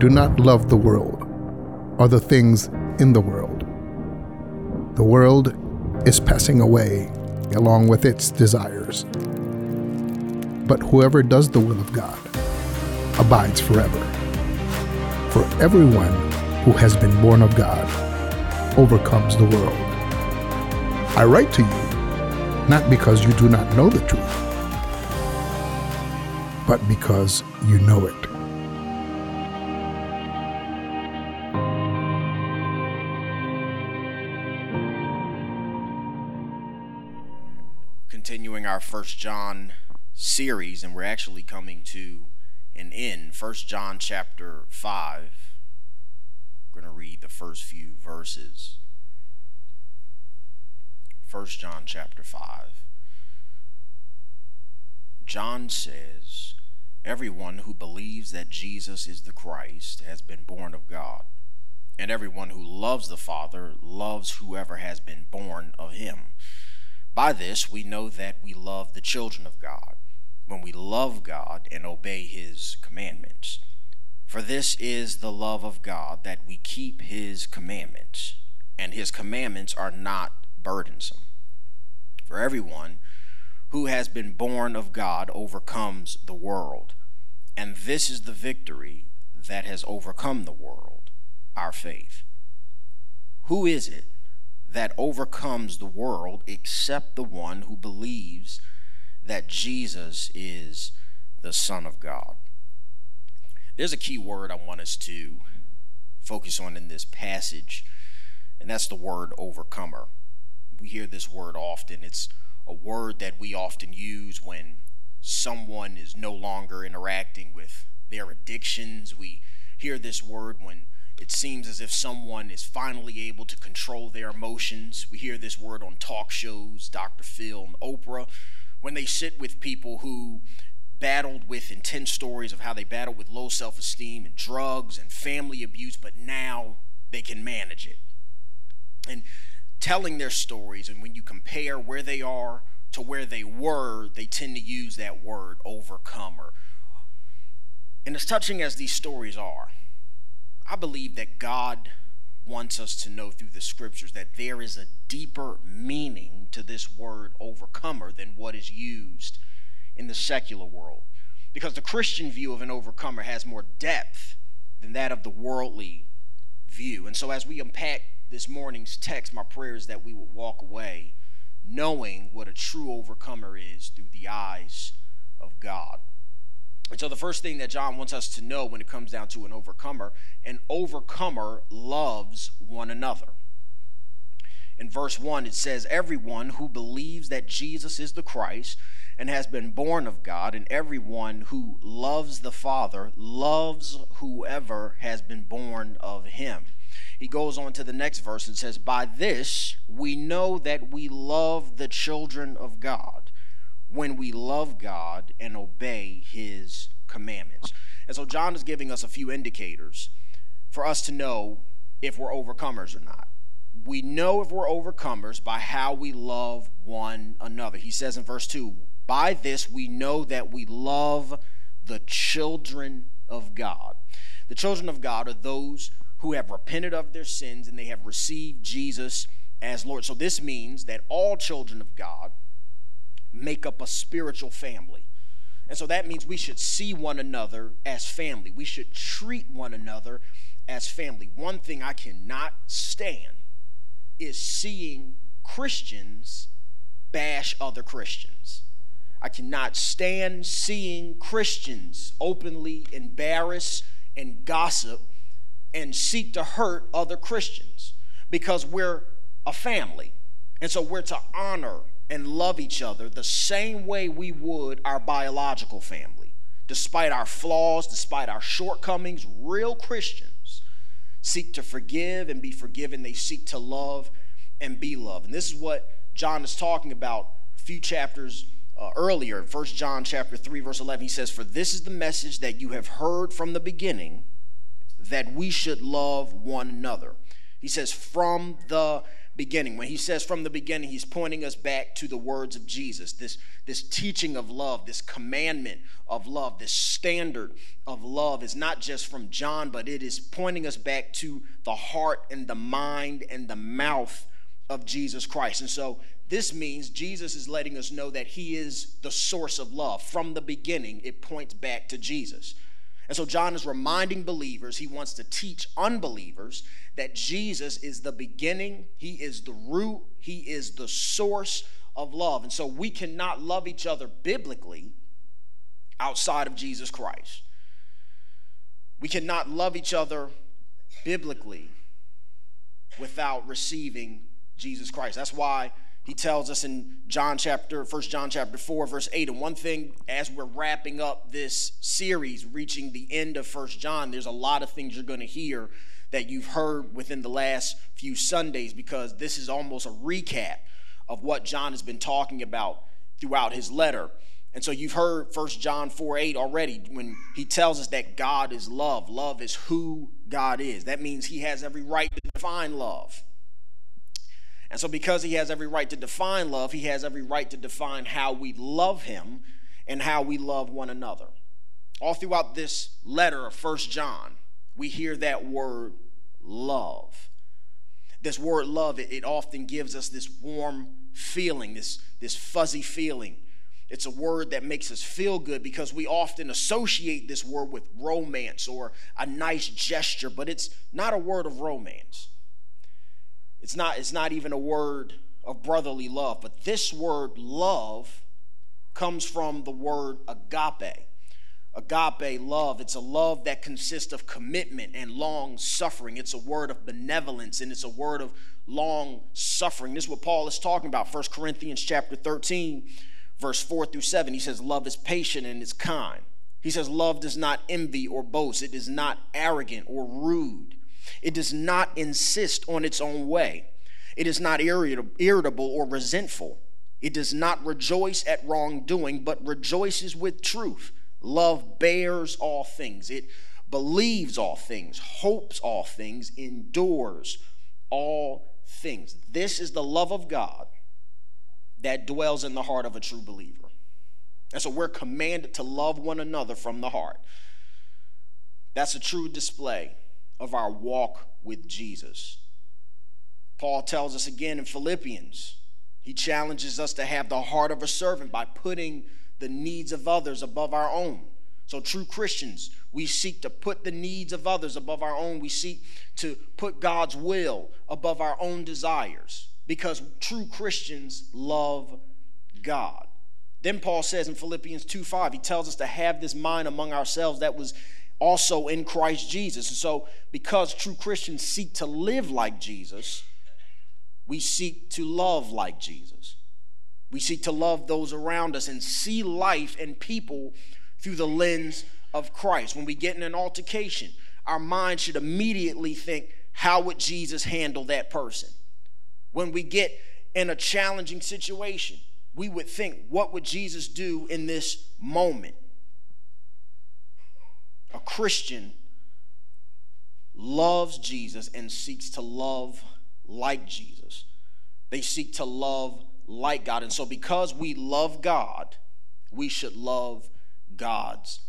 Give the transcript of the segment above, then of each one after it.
Do not love the world or the things in the world. The world is passing away along with its desires. But whoever does the will of God abides forever. For everyone who has been born of God overcomes the world. I write to you not because you do not know the truth, but because you know it. First John series, and we're actually coming to an end. First John chapter 5. We're going to read the first few verses. First John chapter 5. John says, Everyone who believes that Jesus is the Christ has been born of God, and everyone who loves the Father loves whoever has been born of him. By this we know that we love the children of God, when we love God and obey his commandments. For this is the love of God, that we keep his commandments, and his commandments are not burdensome. For everyone who has been born of God overcomes the world. And this is the victory that has overcome the world, our faith. Who is it that overcomes the world except the one who believes that Jesus is the Son of God? There's a key word I want us to focus on in this passage, and that's the word overcomer. We hear this word often. It's a word that we often use when someone is no longer interacting with their addictions. We hear this word when it seems as if someone is finally able to control their emotions. We hear this word on talk shows, Dr. Phil and Oprah, when they sit with people who battled with intense stories of how they battled with low self esteem and drugs and family abuse, but now they can manage it. And telling their stories, and when you compare where they are to where they were, they tend to use that word overcomer. And as touching as these stories are, I believe that God wants us to know through the scriptures that there is a deeper meaning to this word overcomer than what is used in the secular world. Because the Christian view of an overcomer has more depth than that of the worldly view. And so as we unpack this morning's text, my prayer is that we would walk away knowing what a true overcomer is through the eyes of God. And so, the first thing that John wants us to know when it comes down to an overcomer, an overcomer loves one another. In verse 1, it says, Everyone who believes that Jesus is the Christ and has been born of God, and everyone who loves the Father loves whoever has been born of him. He goes on to the next verse and says, By this we know that we love the children of God when we love God and obey his commandments. And so John is giving us a few indicators for us to know if we're overcomers or not. We know if we're overcomers by how we love one another. He says in verse 2 By this we know that we love the children of God. The children of God are those who have repented of their sins and they have received Jesus as Lord. So this means that all children of God make up a spiritual family. And so that means we should see one another as family. We should treat one another as family. One thing I cannot stand is seeing Christians bash other Christians. I cannot stand seeing Christians openly embarrass and gossip and seek to hurt other Christians because we're a family. And so we're to honor and love each other the same way we would our biological family. Despite our flaws, despite our shortcomings, real Christians seek to forgive and be forgiven. They seek to love and be loved. And this is what John is talking about a few chapters uh, earlier, 1 John chapter 3 verse 11. He says, "For this is the message that you have heard from the beginning, that we should love one another." He says, "From the beginning. When he says from the beginning, he's pointing us back to the words of Jesus, this, this teaching of love, this commandment of love, this standard of love is not just from John, but it is pointing us back to the heart and the mind and the mouth of Jesus Christ. And so this means Jesus is letting us know that he is the source of love. From the beginning, it points back to Jesus. And so John is reminding believers, he wants to teach unbelievers that Jesus is the beginning, he is the root, he is the source of love. And so we cannot love each other biblically outside of Jesus Christ. We cannot love each other biblically without receiving Jesus Christ. That's why he tells us in John chapter, 1 John chapter 4, verse 8. And one thing, as we're wrapping up this series, reaching the end of 1 John, there's a lot of things you're going to hear that you've heard within the last few Sundays because this is almost a recap of what John has been talking about throughout his letter. And so you've heard 1 John 4 8 already when he tells us that God is love. Love is who God is. That means he has every right to define love. And so, because he has every right to define love, he has every right to define how we love him and how we love one another. All throughout this letter of First John, we hear that word love. This word love, it, it often gives us this warm feeling, this, this fuzzy feeling. It's a word that makes us feel good because we often associate this word with romance or a nice gesture, but it's not a word of romance. It's not, it's not even a word of brotherly love, but this word love comes from the word agape. Agape love, it's a love that consists of commitment and long suffering. It's a word of benevolence and it's a word of long suffering. This is what Paul is talking about. 1 Corinthians chapter 13, verse 4 through 7. He says, Love is patient and is kind. He says, Love does not envy or boast, it is not arrogant or rude. It does not insist on its own way. It is not irritable or resentful. It does not rejoice at wrongdoing, but rejoices with truth. Love bears all things. It believes all things, hopes all things, endures all things. This is the love of God that dwells in the heart of a true believer. And so we're commanded to love one another from the heart. That's a true display of our walk with Jesus. Paul tells us again in Philippians, he challenges us to have the heart of a servant by putting the needs of others above our own. So, true Christians, we seek to put the needs of others above our own. We seek to put God's will above our own desires because true Christians love God. Then Paul says in Philippians 2 5, he tells us to have this mind among ourselves that was also in Christ Jesus. And so, because true Christians seek to live like Jesus, we seek to love like Jesus. We seek to love those around us and see life and people through the lens of Christ. When we get in an altercation, our mind should immediately think, how would Jesus handle that person? When we get in a challenging situation, we would think, what would Jesus do in this moment? A Christian loves Jesus and seeks to love like Jesus. They seek to love like God. And so, because we love God, we should love God's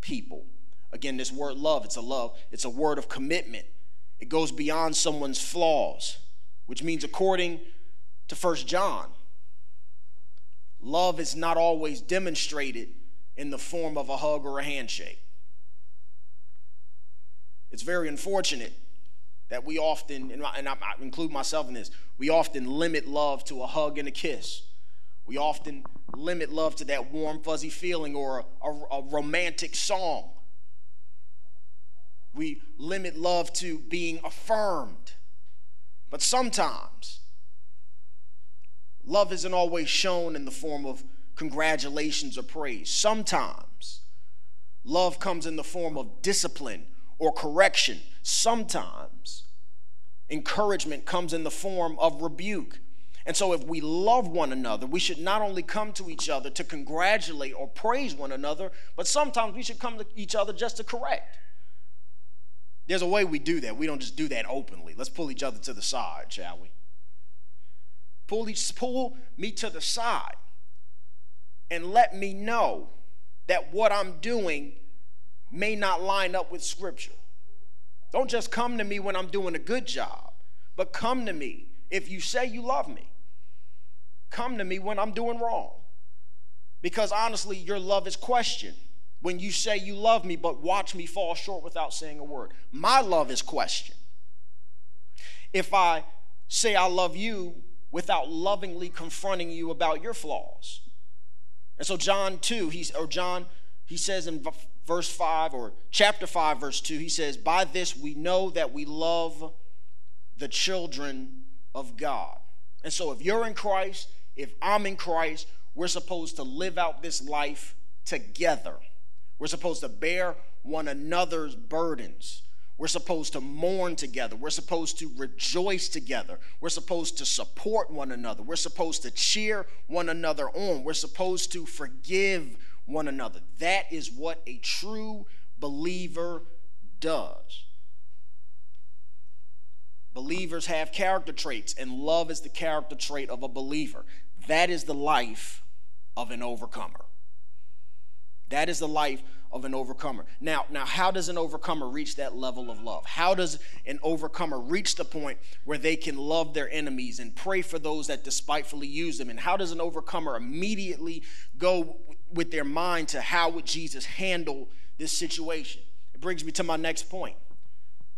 people. Again, this word love, it's a love, it's a word of commitment. It goes beyond someone's flaws, which means, according to First John, love is not always demonstrated in the form of a hug or a handshake. It's very unfortunate that we often, and I include myself in this, we often limit love to a hug and a kiss. We often limit love to that warm, fuzzy feeling or a, a, a romantic song. We limit love to being affirmed. But sometimes, love isn't always shown in the form of congratulations or praise. Sometimes, love comes in the form of discipline or correction. Sometimes encouragement comes in the form of rebuke. And so, if we love one another, we should not only come to each other to congratulate or praise one another, but sometimes we should come to each other just to correct. There's a way we do that. We don't just do that openly. Let's pull each other to the side, shall we? Pull, each, pull me to the side and let me know that what I'm doing may not line up with Scripture. Don't just come to me when I'm doing a good job, but come to me if you say you love me. Come to me when I'm doing wrong. Because honestly, your love is questioned when you say you love me, but watch me fall short without saying a word. My love is questioned. If I say I love you without lovingly confronting you about your flaws. And so John 2, he's or John, he says in verse 5 or chapter 5 verse 2, he says, "By this we know that we love the children of God." And so if you're in Christ, if I'm in Christ, we're supposed to live out this life together. We're supposed to bear one another's burdens. We're supposed to mourn together. We're supposed to rejoice together. We're supposed to support one another. We're supposed to cheer one another on. We're supposed to forgive one another. That is what a true believer does. Believers have character traits, and love is the character trait of a believer. That is the life of an overcomer. That is the life of an overcomer. Now, now how does an overcomer reach that level of love? How does an overcomer reach the point where they can love their enemies and pray for those that despitefully use them? And how does an overcomer immediately go with their mind to how would Jesus handle this situation? It brings me to my next point.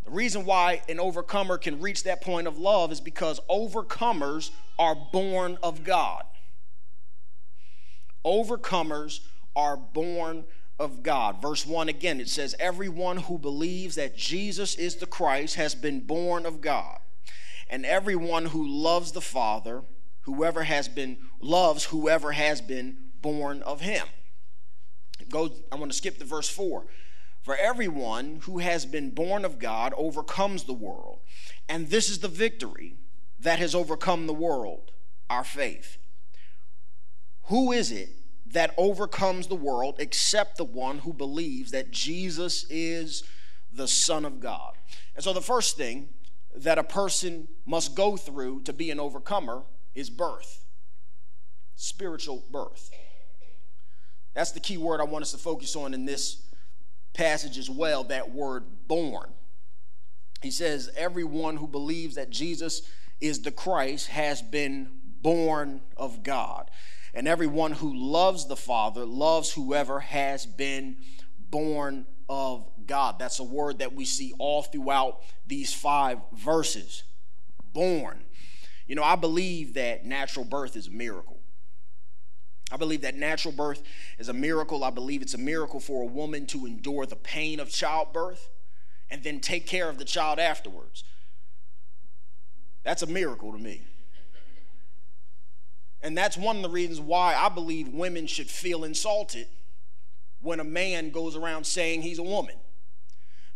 The reason why an overcomer can reach that point of love is because overcomers are born of God. Overcomers are born of God. Verse 1 again, it says, Everyone who believes that Jesus is the Christ has been born of God. And everyone who loves the Father, whoever has been, loves whoever has been born of him. It goes, I want to skip to verse 4. For everyone who has been born of God overcomes the world. And this is the victory that has overcome the world, our faith. Who is it that overcomes the world except the one who believes that Jesus is the Son of God. And so the first thing that a person must go through to be an overcomer is birth, spiritual birth. That's the key word I want us to focus on in this passage as well that word born. He says, Everyone who believes that Jesus is the Christ has been born of God. And everyone who loves the Father loves whoever has been born of God. That's a word that we see all throughout these five verses. Born. You know, I believe that natural birth is a miracle. I believe that natural birth is a miracle. I believe it's a miracle for a woman to endure the pain of childbirth and then take care of the child afterwards. That's a miracle to me. And that's one of the reasons why I believe women should feel insulted when a man goes around saying he's a woman.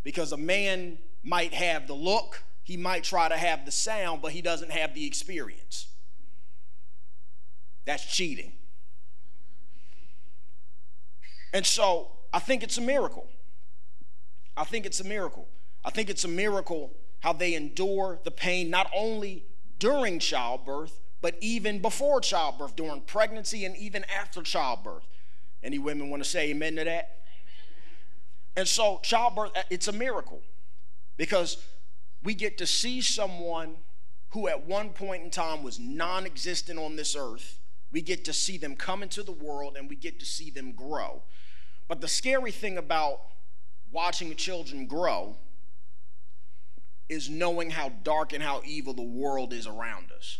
Because a man might have the look, he might try to have the sound, but he doesn't have the experience. That's cheating. And so I think it's a miracle. I think it's a miracle. I think it's a miracle how they endure the pain not only during childbirth, but even before childbirth, during pregnancy, and even after childbirth. Any women want to say amen to that? Amen. And so, childbirth, uh, it's a miracle because we get to see someone who at one point in time was non existent on this earth. We get to see them come into the world and we get to see them grow. But the scary thing about watching children grow is knowing how dark and how evil the world is around us.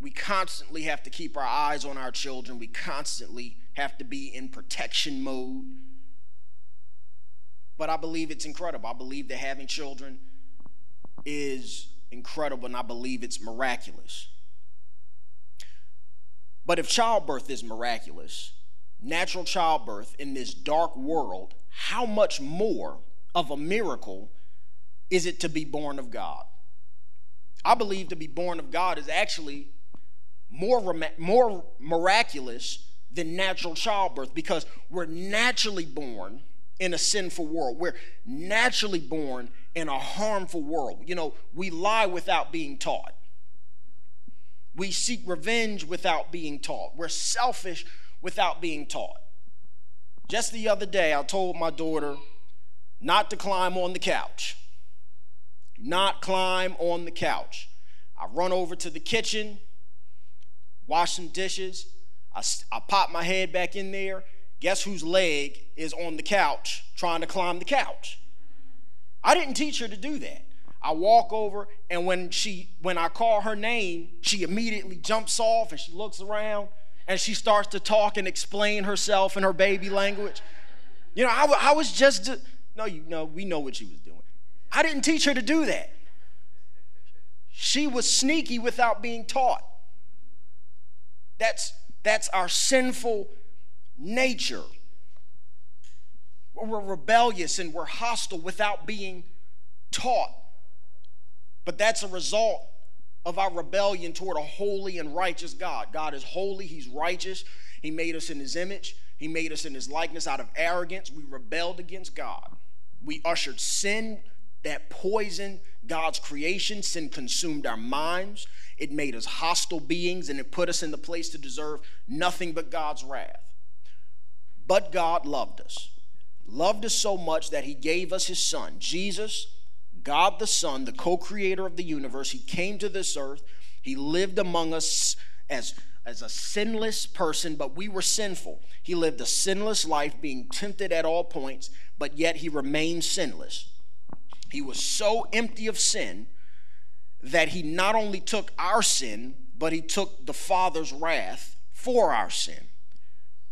We constantly have to keep our eyes on our children. We constantly have to be in protection mode. But I believe it's incredible. I believe that having children is incredible, and I believe it's miraculous. But if childbirth is miraculous, natural childbirth in this dark world, how much more of a miracle is it to be born of God? I believe to be born of God is actually more, more miraculous than natural childbirth because we're naturally born in a sinful world. We're naturally born in a harmful world. You know, we lie without being taught. We seek revenge without being taught. We're selfish without being taught. Just the other day, I told my daughter not to climb on the couch. Not climb on the couch. I run over to the kitchen, wash some dishes. I, I pop my head back in there. Guess whose leg is on the couch trying to climb the couch? I didn't teach her to do that. I walk over, and when she when I call her name, she immediately jumps off and she looks around and she starts to talk and explain herself in her baby language. You know, I, I was just no, you know, we know what she was doing. I didn't teach her to do that. She was sneaky without being taught. That's that's our sinful nature. We're rebellious and we're hostile without being taught. But that's a result of our rebellion toward a holy and righteous God. God is holy, He's righteous. He made us in His image, He made us in His likeness. Out of arrogance, we rebelled against God. We ushered sin that poisoned God's creation. Sin consumed our minds. It made us hostile beings and it put us in the place to deserve nothing but God's wrath. But God loved us. Loved us so much that He gave us His Son, Jesus God the Son, the co creator of the universe, he came to this earth. He lived among us as, as a sinless person, but we were sinful. He lived a sinless life, being tempted at all points, but yet he remained sinless. He was so empty of sin that he not only took our sin, but he took the Father's wrath for our sin,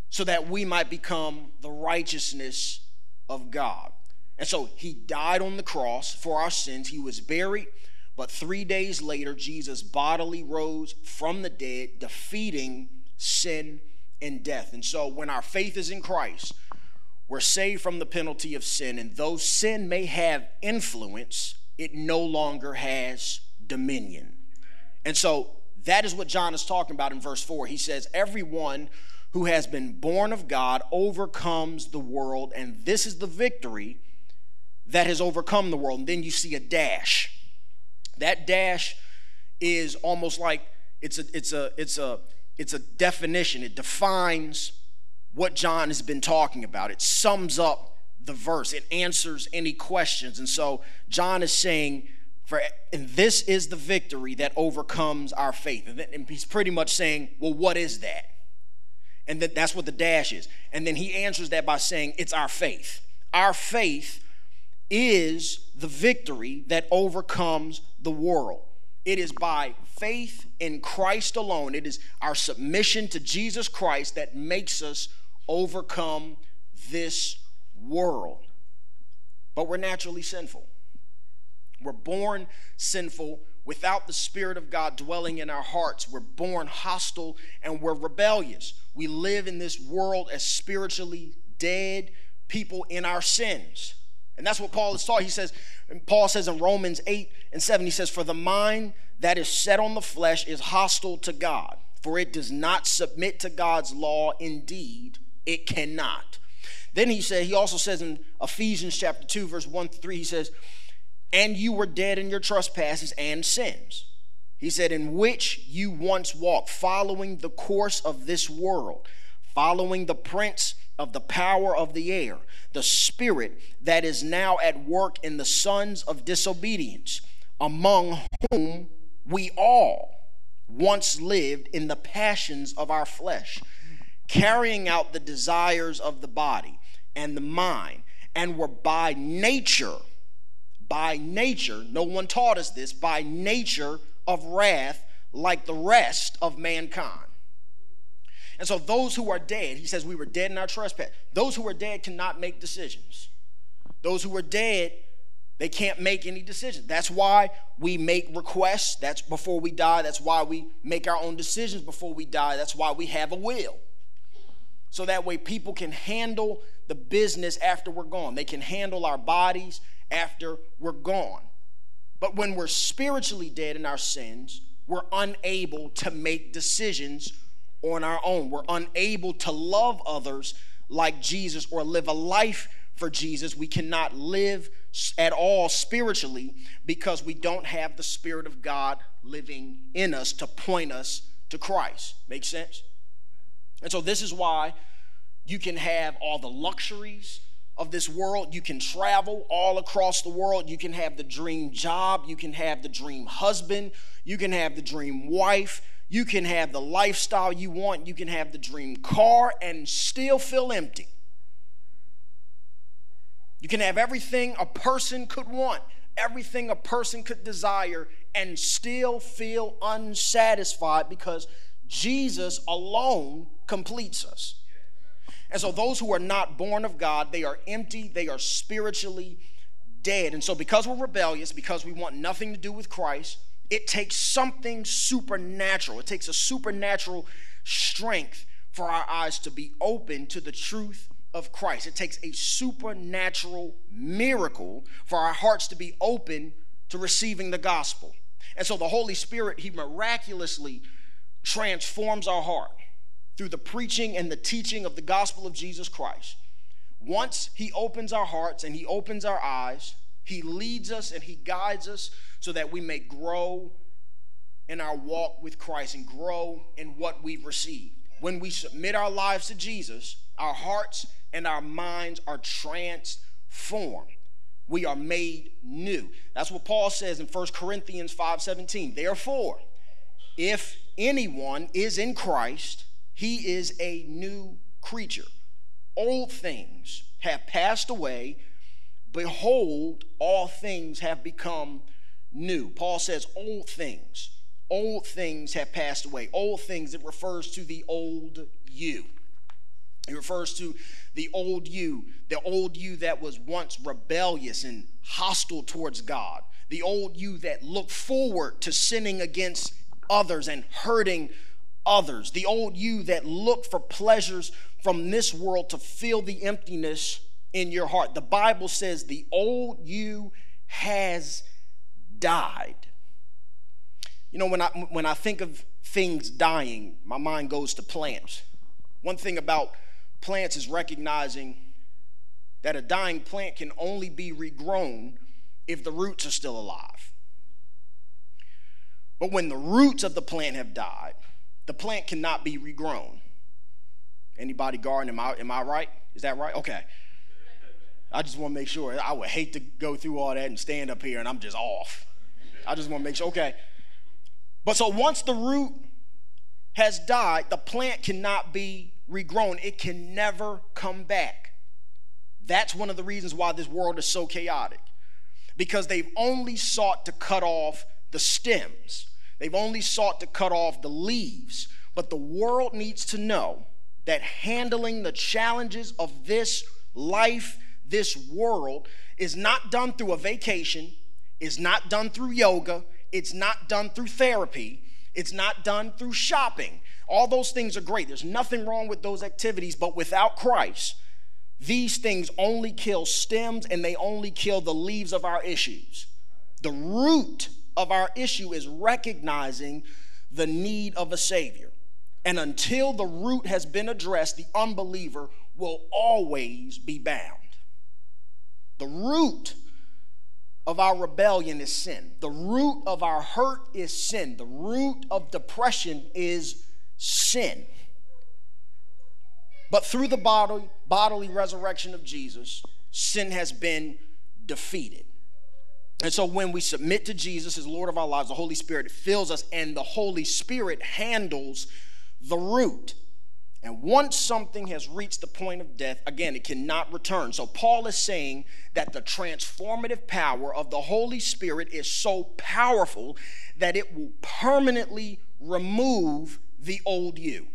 so that we might become the righteousness of God. And so he died on the cross for our sins. He was buried, but three days later, Jesus bodily rose from the dead, defeating sin and death. And so when our faith is in Christ, we're saved from the penalty of sin. And though sin may have influence, it no longer has dominion. And so that is what John is talking about in verse 4. He says, Everyone who has been born of God overcomes the world, and this is the victory that has overcome the world. And then you see a dash. That dash is almost like it's a it's a it's a it's a definition. It defines what John has been talking about. It sums up the verse. It answers any questions. And so John is saying for and this is the victory that overcomes our faith. And, then, and he's pretty much saying, well, what is that? And that, that's what the dash is. And then he answers that by saying, it's our faith. Our faith is the victory that overcomes the world. It is by faith in Christ alone, it is our submission to Jesus Christ that makes us overcome this world. But we're naturally sinful. We're born sinful without the Spirit of God dwelling in our hearts. We're born hostile and we're rebellious. We live in this world as spiritually dead people in our sins. And that's what Paul is taught. He says, Paul says in Romans 8 and 7, he says, For the mind that is set on the flesh is hostile to God, for it does not submit to God's law. Indeed, it cannot. Then he said, he also says in Ephesians chapter 2, verse 1 to 3, he says, And you were dead in your trespasses and sins. He said, In which you once walked, following the course of this world, following the prince of the power of the air, the spirit that is now at work in the sons of disobedience, among whom we all once lived in the passions of our flesh, carrying out the desires of the body and the mind, and were by nature, by nature, no one taught us this, by nature of wrath like the rest of mankind. And so those who are dead, he says we were dead in our trespass. Those who are dead cannot make decisions. Those who are dead, they can't make any decisions. That's why we make requests. That's before we die. That's why we make our own decisions before we die. That's why we have a will. So that way people can handle the business after we're gone. They can handle our bodies after we're gone. But when we're spiritually dead in our sins, we're unable to make decisions on our own. We're unable to love others like Jesus or live a life for Jesus. We cannot live at all spiritually because we don't have the Spirit of God living in us to point us to Christ. Make sense? And so, this is why you can have all the luxuries of this world. You can travel all across the world. You can have the dream job. You can have the dream husband. You can have the dream wife. You can have the lifestyle you want. You can have the dream car and still feel empty. You can have everything a person could want, everything a person could desire, and still feel unsatisfied because Jesus alone completes us. And so, those who are not born of God, they are empty, they are spiritually dead. And so, because we're rebellious, because we want nothing to do with Christ, it takes something supernatural. It takes a supernatural strength for our eyes to be open to the truth of Christ. It takes a supernatural miracle for our hearts to be open to receiving the gospel. And so the Holy Spirit, He miraculously transforms our heart through the preaching and the teaching of the gospel of Jesus Christ. Once He opens our hearts and He opens our eyes, He leads us and He guides us so that we may grow in our walk with Christ and grow in what we've received. When we submit our lives to Jesus, our hearts and our minds are transformed. We are made new. That's what Paul says in 1 Corinthians 5:17. Therefore, if anyone is in Christ, he is a new creature. Old things have passed away. Behold, all things have become new. Paul says, old things. Old things have passed away. Old things, it refers to the old you. It refers to the old you, the old you that was once rebellious and hostile towards God, the old you that looked forward to sinning against others and hurting others, the old you that looked for pleasures from this world to fill the emptiness in your heart. The Bible says the old you has died. You know, when I, when I think of things dying, my mind goes to plants. One thing about plants is recognizing that a dying plant can only be regrown if the roots are still alive. But when the roots of the plant have died, the plant cannot be regrown. Anybody garden? Am I, am I right? Is that right? Okay. I just want to make sure. I would hate to go through all that and stand up here and I'm just off. I just want to make sure. Okay. But so once the root has died, the plant cannot be regrown, it can never come back. That's one of the reasons why this world is so chaotic. Because they've only sought to cut off the stems, they've only sought to cut off the leaves. But the world needs to know that handling the challenges of this life, this world, is not done through a vacation, is not done through yoga, it's not done through therapy, it's not done through shopping. All those things are great. There's nothing wrong with those activities, but without Christ, these things only kill stems and they only kill the leaves of our issues. The root of our issue is recognizing the need of a Savior. And until the root has been addressed, the unbeliever will always be bound. The root of our rebellion is sin. The root of our hurt is sin. The root of depression is sin. But through the bodily, bodily resurrection of Jesus, sin has been defeated. And so when we submit to Jesus as Lord of our lives, the Holy Spirit fills us, and the Holy Spirit handles the root. And once something has reached the point of death, again, it cannot return. So Paul is saying that the transformative power of the Holy Spirit is so powerful that it will permanently remove the old you.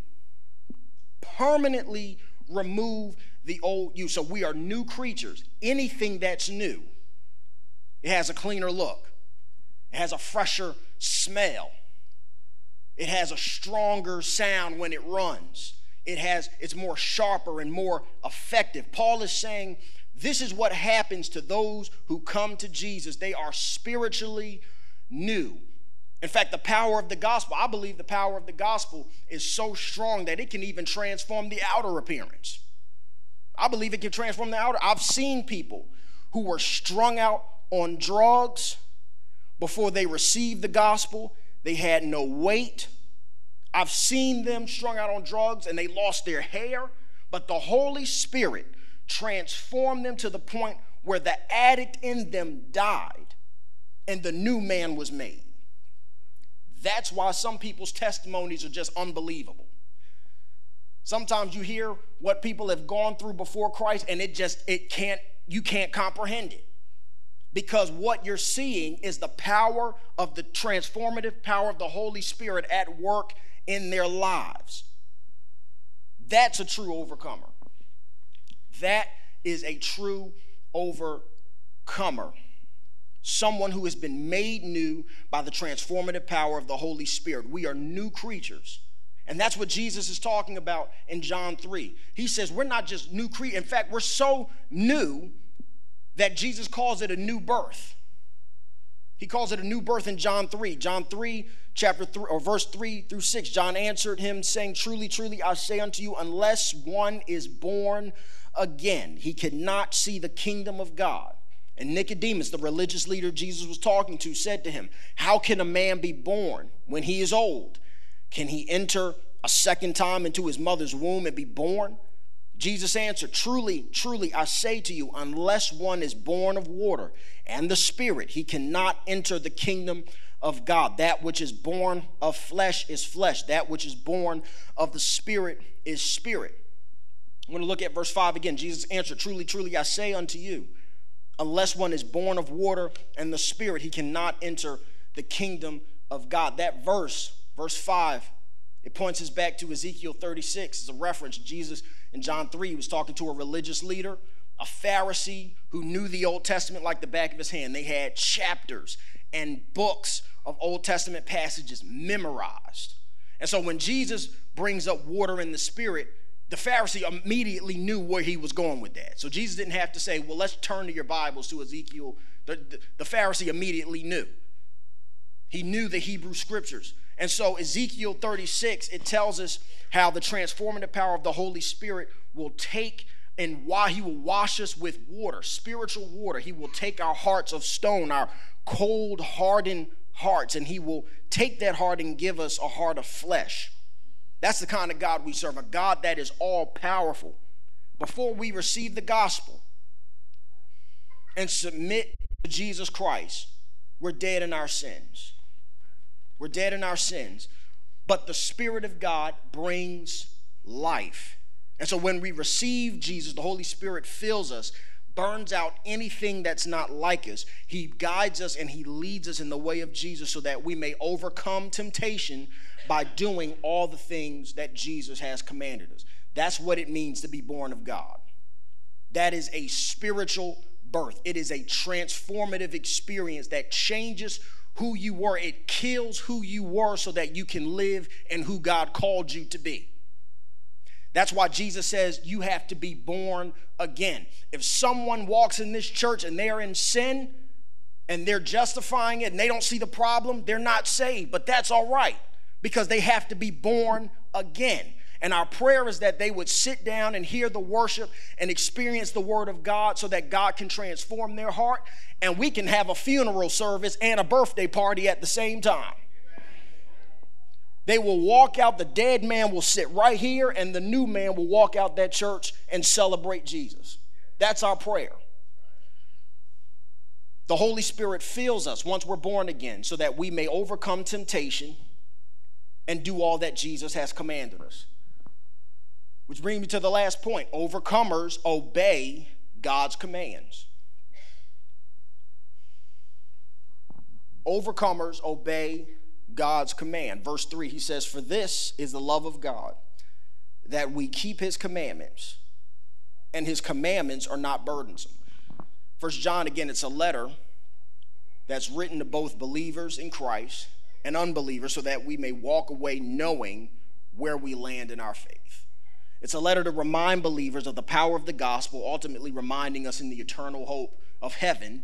Permanently remove the old you. So we are new creatures. Anything that's new, it has a cleaner look, it has a fresher smell, it has a stronger sound when it runs. It has it's more sharper and more effective. Paul is saying this is what happens to those who come to Jesus. They are spiritually new. In fact, the power of the gospel, I believe the power of the gospel is so strong that it can even transform the outer appearance. I believe it can transform the outer. I've seen people who were strung out on drugs before they received the gospel. They had no weight. I've seen them strung out on drugs and they lost their hair, but the Holy Spirit transformed them to the point where the addict in them died and the new man was made. That's why some people's testimonies are just unbelievable. Sometimes you hear what people have gone through before Christ and it just it can't you can't comprehend it. Because what you're seeing is the power of the transformative power of the Holy Spirit at work in their lives. That's a true overcomer. That is a true overcomer. Someone who has been made new by the transformative power of the Holy Spirit. We are new creatures. And that's what Jesus is talking about in John 3. He says we're not just new creatures. In fact, we're so new that Jesus calls it a new birth. He calls it a new birth in John 3. John 3, chapter 3, or verse 3 through 6. John answered him, saying, Truly, truly, I say unto you, unless one is born again, he cannot see the kingdom of God. And Nicodemus, the religious leader Jesus was talking to, said to him, How can a man be born when he is old? Can he enter a second time into his mother's womb and be born? Jesus answered, Truly, truly, I say to you, unless one is born of water and the Spirit, he cannot enter the kingdom of God. That which is born of flesh is flesh, that which is born of the Spirit is spirit. I'm going to look at verse 5 again. Jesus answered, Truly, truly, I say unto you, unless one is born of water and the Spirit, he cannot enter the kingdom of God. That verse, verse 5, it points us back to Ezekiel 36. It's a reference. Jesus in John 3, he was talking to a religious leader, a Pharisee who knew the Old Testament like the back of his hand. They had chapters and books of Old Testament passages memorized. And so when Jesus brings up water and the Spirit, the Pharisee immediately knew where he was going with that. So Jesus didn't have to say, well, let's turn to your Bibles to Ezekiel. The, the, the Pharisee immediately knew. He knew the Hebrew scriptures. And so, Ezekiel 36, it tells us how the transformative power of the Holy Spirit will take and why he will wash us with water, spiritual water. He will take our hearts of stone, our cold, hardened hearts, and he will take that heart and give us a heart of flesh. That's the kind of God we serve, a God that is all powerful. Before we receive the gospel and submit to Jesus Christ, we're dead in our sins. We're dead in our sins. But the Spirit of God brings life. And so when we receive Jesus, the Holy Spirit fills us, burns out anything that's not like us. He guides us and He leads us in the way of Jesus so that we may overcome temptation by doing all the things that Jesus has commanded us. That's what it means to be born of God. That is a spiritual birth, it is a transformative experience that changes who you were. It kills who you were so that you can live in who God called you to be. That's why Jesus says you have to be born again. If someone walks in this church and they're in sin and they're justifying it and they don't see the problem, they're not saved. But that's all right because they have to be born again. And our prayer is that they would sit down and hear the worship and experience the Word of God so that God can transform their heart and we can have a funeral service and a birthday party at the same time. They will walk out, the dead man will sit right here, and the new man will walk out that church and celebrate Jesus. That's our prayer. The Holy Spirit fills us once we're born again so that we may overcome temptation and do all that Jesus has commanded us. Which brings me to the last point overcomers obey God's commands. Overcomers obey God's command. Verse 3, he says, For this is the love of God, that we keep his commandments, and his commandments are not burdensome. First John, again, it's a letter that's written to both believers in Christ and unbelievers so that we may walk away knowing where we land in our faith. It's a letter to remind believers of the power of the gospel, ultimately reminding us in the eternal hope of heaven.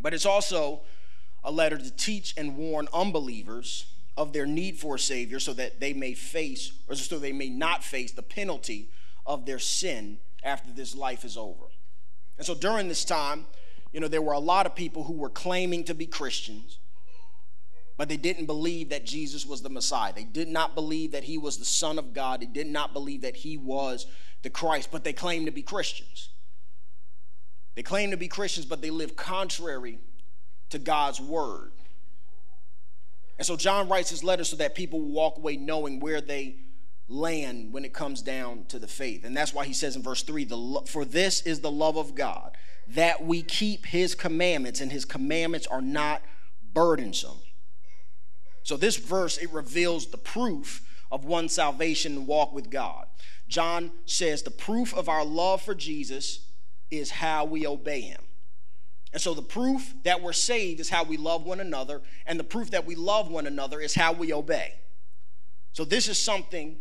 But it's also a letter to teach and warn unbelievers of their need for a Savior so that they may face, or so they may not face the penalty of their sin after this life is over. And so during this time, you know, there were a lot of people who were claiming to be Christians, but they didn't believe that Jesus was the Messiah. They did not believe that he was the Son of God. They did not believe that he was the Christ, but they claimed to be Christians. They claim to be Christians, but they live contrary to God's word. And so John writes his letter so that people will walk away knowing where they land when it comes down to the faith. And that's why he says in verse 3 the, For this is the love of God, that we keep his commandments, and his commandments are not burdensome. So this verse, it reveals the proof of one's salvation and walk with God. John says the proof of our love for Jesus is how we obey him. And so the proof that we're saved is how we love one another, and the proof that we love one another is how we obey. So this is something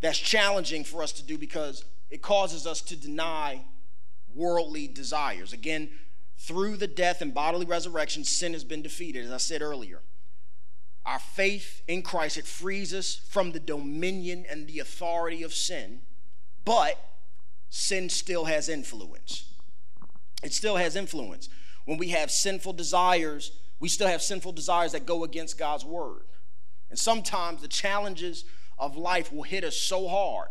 that's challenging for us to do because it causes us to deny worldly desires. Again, through the death and bodily resurrection, sin has been defeated, as I said earlier. Our faith in Christ, it frees us from the dominion and the authority of sin, but sin still has influence. It still has influence. When we have sinful desires, we still have sinful desires that go against God's word. And sometimes the challenges of life will hit us so hard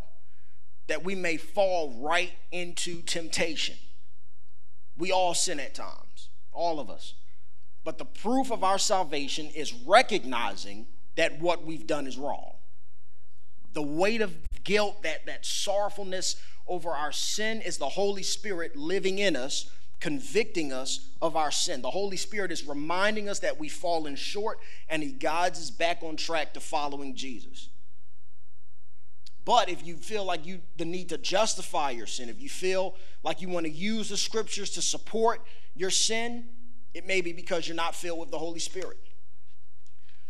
that we may fall right into temptation. We all sin at times, all of us. But the proof of our salvation is recognizing that what we've done is wrong. The weight of guilt, that, that sorrowfulness over our sin, is the Holy Spirit living in us, convicting us of our sin. The Holy Spirit is reminding us that we've fallen short and He guides us back on track to following Jesus. But if you feel like you the need to justify your sin, if you feel like you want to use the scriptures to support your sin, it may be because you're not filled with the Holy Spirit.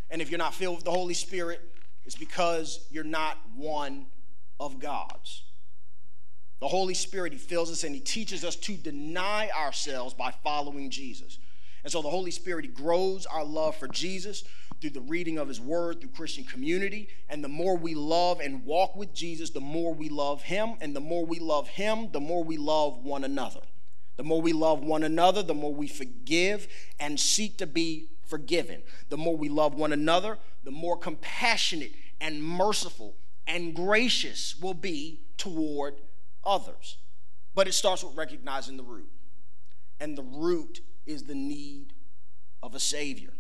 And if you're not filled with the Holy Spirit, it's because you're not one of God's. The Holy Spirit, He fills us and He teaches us to deny ourselves by following Jesus. And so the Holy Spirit, He grows our love for Jesus through the reading of His Word, through Christian community. And the more we love and walk with Jesus, the more we love Him. And the more we love Him, the more we love one another. The more we love one another, the more we forgive and seek to be forgiven. The more we love one another, the more compassionate and merciful and gracious we'll be toward others. But it starts with recognizing the root. And the root is the need of a Savior.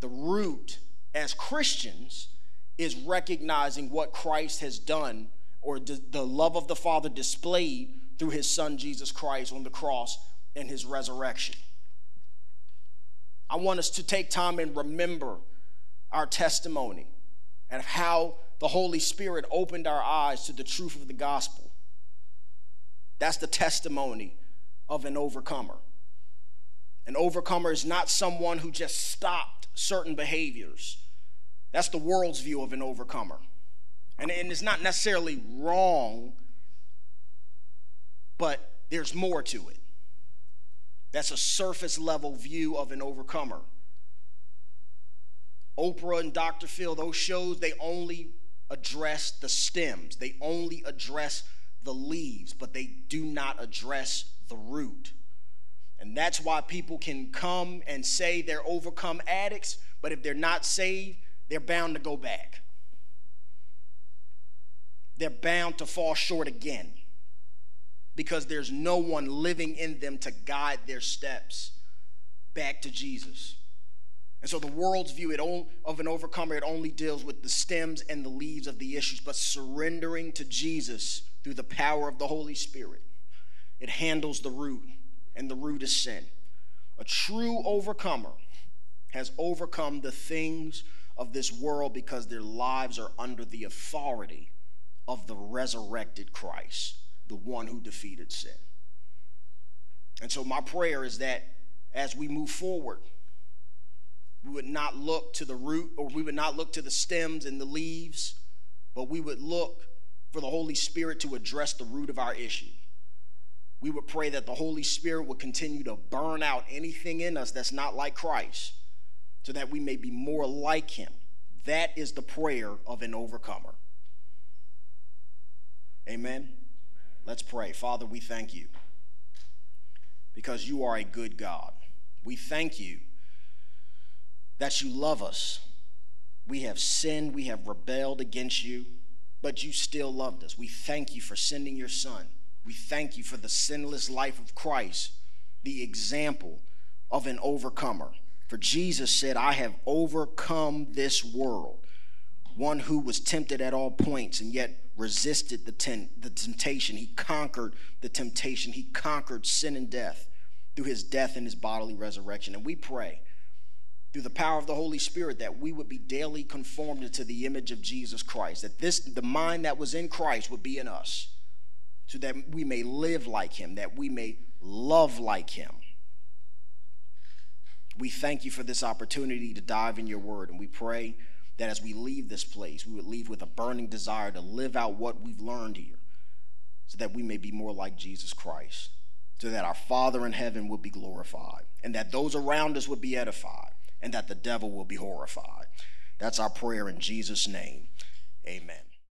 The root, as Christians, is recognizing what Christ has done or the love of the Father displayed through his son Jesus Christ on the cross and his resurrection. I want us to take time and remember our testimony and how the Holy Spirit opened our eyes to the truth of the gospel. That's the testimony of an overcomer. An overcomer is not someone who just stopped certain behaviors. That's the world's view of an overcomer. And, and it's not necessarily wrong but there's more to it. That's a surface level view of an overcomer. Oprah and Dr. Phil, those shows, they only address the stems, they only address the leaves, but they do not address the root. And that's why people can come and say they're overcome addicts, but if they're not saved, they're bound to go back. They're bound to fall short again because there's no one living in them to guide their steps back to Jesus. And so the world's view of an overcomer, it only deals with the stems and the leaves of the issues, but surrendering to Jesus through the power of the Holy Spirit, it handles the root, and the root is sin. A true overcomer has overcome the things of this world because their lives are under the authority of the resurrected Christ the one who defeated sin. And so, my prayer is that as we move forward, we would not look to the root or we would not look to the stems and the leaves, but we would look for the Holy Spirit to address the root of our issue. We would pray that the Holy Spirit would continue to burn out anything in us that's not like Christ so that we may be more like Him. That is the prayer of an overcomer. Amen. Let's pray. Father, we thank you because you are a good God. We thank you that you love us. We have sinned, we have rebelled against you, but you still loved us. We thank you for sending your Son. We thank you for the sinless life of Christ, the example of an overcomer. For Jesus said, I have overcome this world. One who was tempted at all points and yet resisted the, ten- the temptation. He conquered the temptation. He conquered sin and death through his death and his bodily resurrection. And we pray through the power of the Holy Spirit that we would be daily conformed into the image of Jesus Christ, that this the mind that was in Christ would be in us, so that we may live like him, that we may love like him. We thank you for this opportunity to dive in your word, and we pray that as we leave this place, we would leave with a burning desire to live out what we've learned here, so that we may be more like Jesus Christ, so that our Father in heaven would be glorified, and that those around us would be edified and that the devil will be horrified. That's our prayer in Jesus' name. Amen.